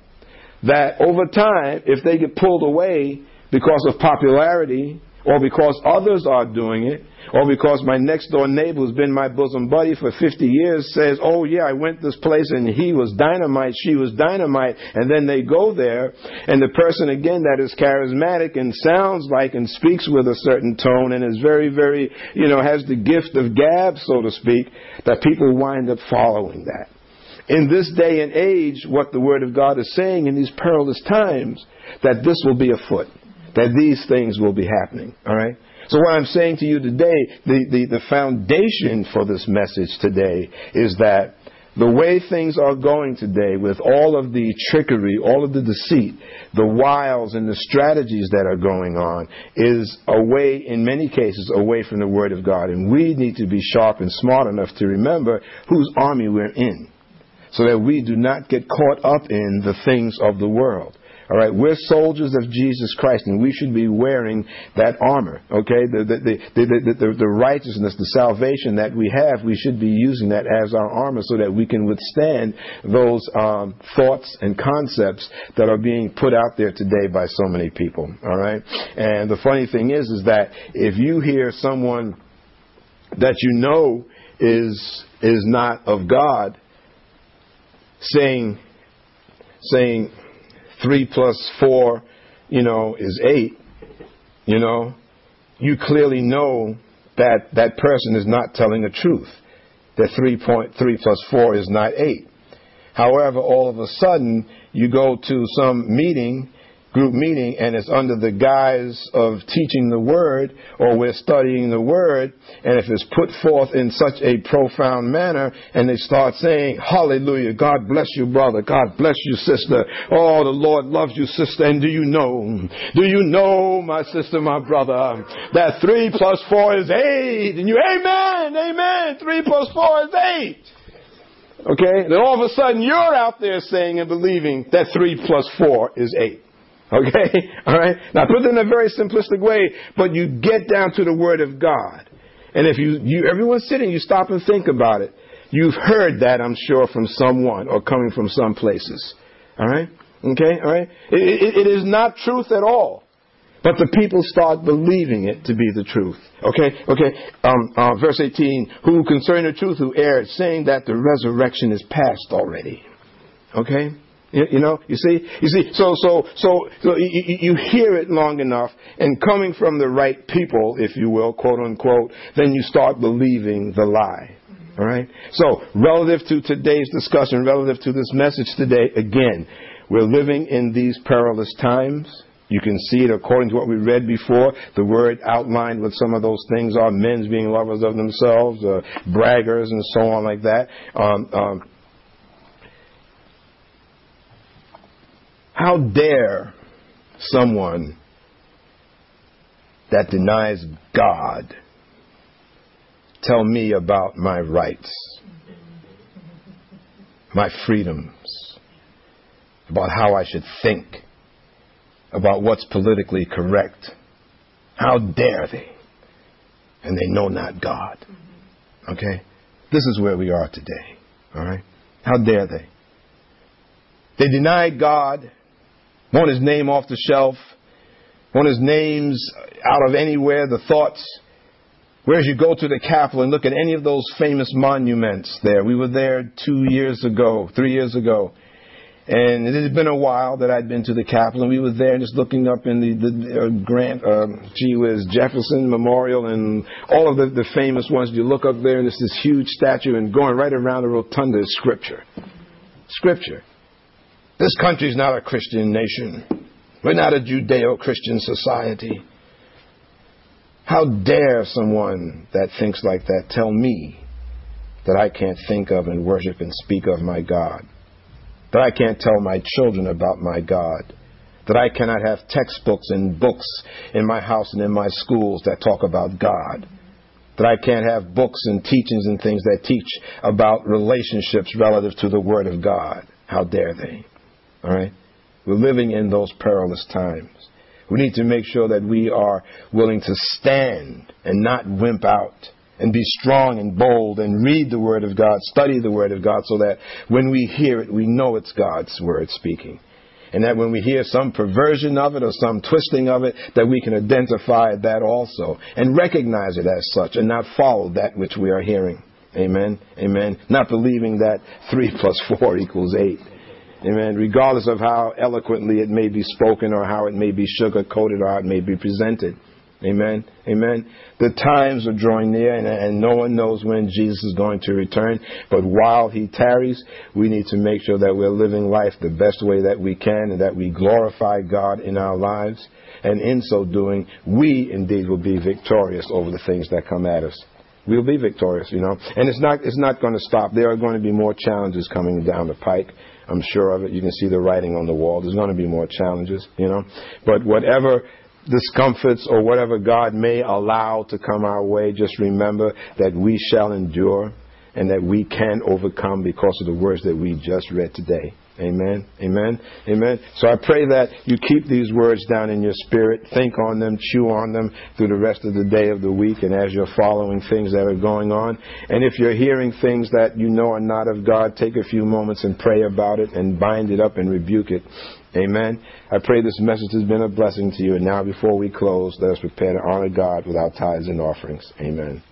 that over time, if they get pulled away because of popularity or because others are doing it, or because my next door neighbor who's been my bosom buddy for 50 years says, oh yeah, I went this place and he was dynamite, she was dynamite, and then they go there, and the person again that is charismatic and sounds like and speaks with a certain tone and is very, very, you know, has the gift of gab, so to speak, that people wind up following that. In this day and age, what the Word of God is saying in these perilous times, that this will be afoot, that these things will be happening, all right? So what I'm saying to you today, the, the, the foundation for this message today is that the way things are going today with all of the trickery, all of the deceit, the wiles and the strategies that are going on is away, in many cases, away from the Word of God. And we need to be sharp and smart enough to remember whose army we're in so that we do not get caught up in the things of the world. All right, we're soldiers of Jesus Christ, and we should be wearing that armor. Okay, the the the the, the, the righteousness, the salvation that we have, we should be using that as our armor, so that we can withstand those um, thoughts and concepts that are being put out there today by so many people. All right, and the funny thing is, is that if you hear someone that you know is is not of God saying saying 3 plus 4, you know, is 8, you know, you clearly know that that person is not telling the truth. That 3.3 plus 4 is not 8. However, all of a sudden, you go to some meeting group meeting and it's under the guise of teaching the word or we're studying the word and if it's put forth in such a profound manner and they start saying hallelujah god bless you brother. God bless you sister. Oh the lord loves you sister. And do you know do you know my sister my brother that three plus four is eight? And you amen amen. Three plus four is eight. Okay? Then all of a sudden you're out there saying and believing that three plus four is eight Okay? [LAUGHS] Alright? Now put it in a very simplistic way, but you get down to the Word of God. And if you, you everyone's sitting, you stop and think about it. You've heard that, I'm sure, from someone or coming from some places. Alright? Okay? Alright? It, it, it is not truth at all. But the people start believing it to be the truth. Okay, okay. Um, uh, verse 18, who concerning the truth who erred, saying that the resurrection is past already. Okay? You, you know, you see, you see, so, so, so, so you, you hear it long enough, and coming from the right people, if you will, quote unquote, then you start believing the lie. All right? So, relative to today's discussion, relative to this message today, again, we're living in these perilous times. You can see it according to what we read before. The word outlined what some of those things are men's being lovers of themselves, uh, braggers, and so on, like that. Um, um, how dare someone that denies God tell me about my rights, my freedoms, about how I should think? about what's politically correct. How dare they? And they know not God. Okay? This is where we are today. All right? How dare they? They denied God, want his name off the shelf, want his names out of anywhere, the thoughts. Whereas you go to the Capitol and look at any of those famous monuments there. We were there two years ago, three years ago. And it had been a while that I'd been to the Capitol, and we were there just looking up in the, the uh, Grant, uh, gee whiz, Jefferson Memorial, and all of the, the famous ones. You look up there, and there's this huge statue, and going right around the rotunda is Scripture. Scripture. This country is not a Christian nation. We're not a Judeo Christian society. How dare someone that thinks like that tell me that I can't think of and worship and speak of my God? that I can't tell my children about my God, that I cannot have textbooks and books in my house and in my schools that talk about God, that I can't have books and teachings and things that teach about relationships relative to the Word of God. How dare they? All right? We're living in those perilous times. We need to make sure that we are willing to stand and not wimp out and be strong and bold and read the Word of God, study the Word of God, so that when we hear it, we know it's God's Word speaking. And that when we hear some perversion of it or some twisting of it, that we can identify that also and recognize it as such and not follow that which we are hearing. Amen. Amen. Not believing that 3 [LAUGHS] plus 4 equals 8. Amen. Regardless of how eloquently it may be spoken or how it may be sugar coated or how it may be presented. Amen. Amen. The times are drawing near, and, and, no one knows when Jesus is going to return. But while he tarries, we need to make sure that we're living life the best way that we can and that we glorify God in our lives. And in so doing, we indeed will be victorious over the things that come at us. We'll be victorious, you know. And it's not, it's not going to stop. There are going to be more challenges coming down the pike. I'm sure of it. You can see the writing on the wall. There's going to be more challenges, you know. But whatever discomforts or whatever God may allow to come our way, just remember that we shall endure and that we can overcome because of the words that we just read today. Amen. Amen. Amen. So I pray that you keep these words down in your spirit, think on them, chew on them through the rest of the day of the week and as you're following things that are going on. And if you're hearing things that you know are not of God, take a few moments and pray about it and bind it up and rebuke it Amen. I pray this message has been a blessing to you. And now, before we close, let us prepare to honor God with our tithes and offerings. Amen.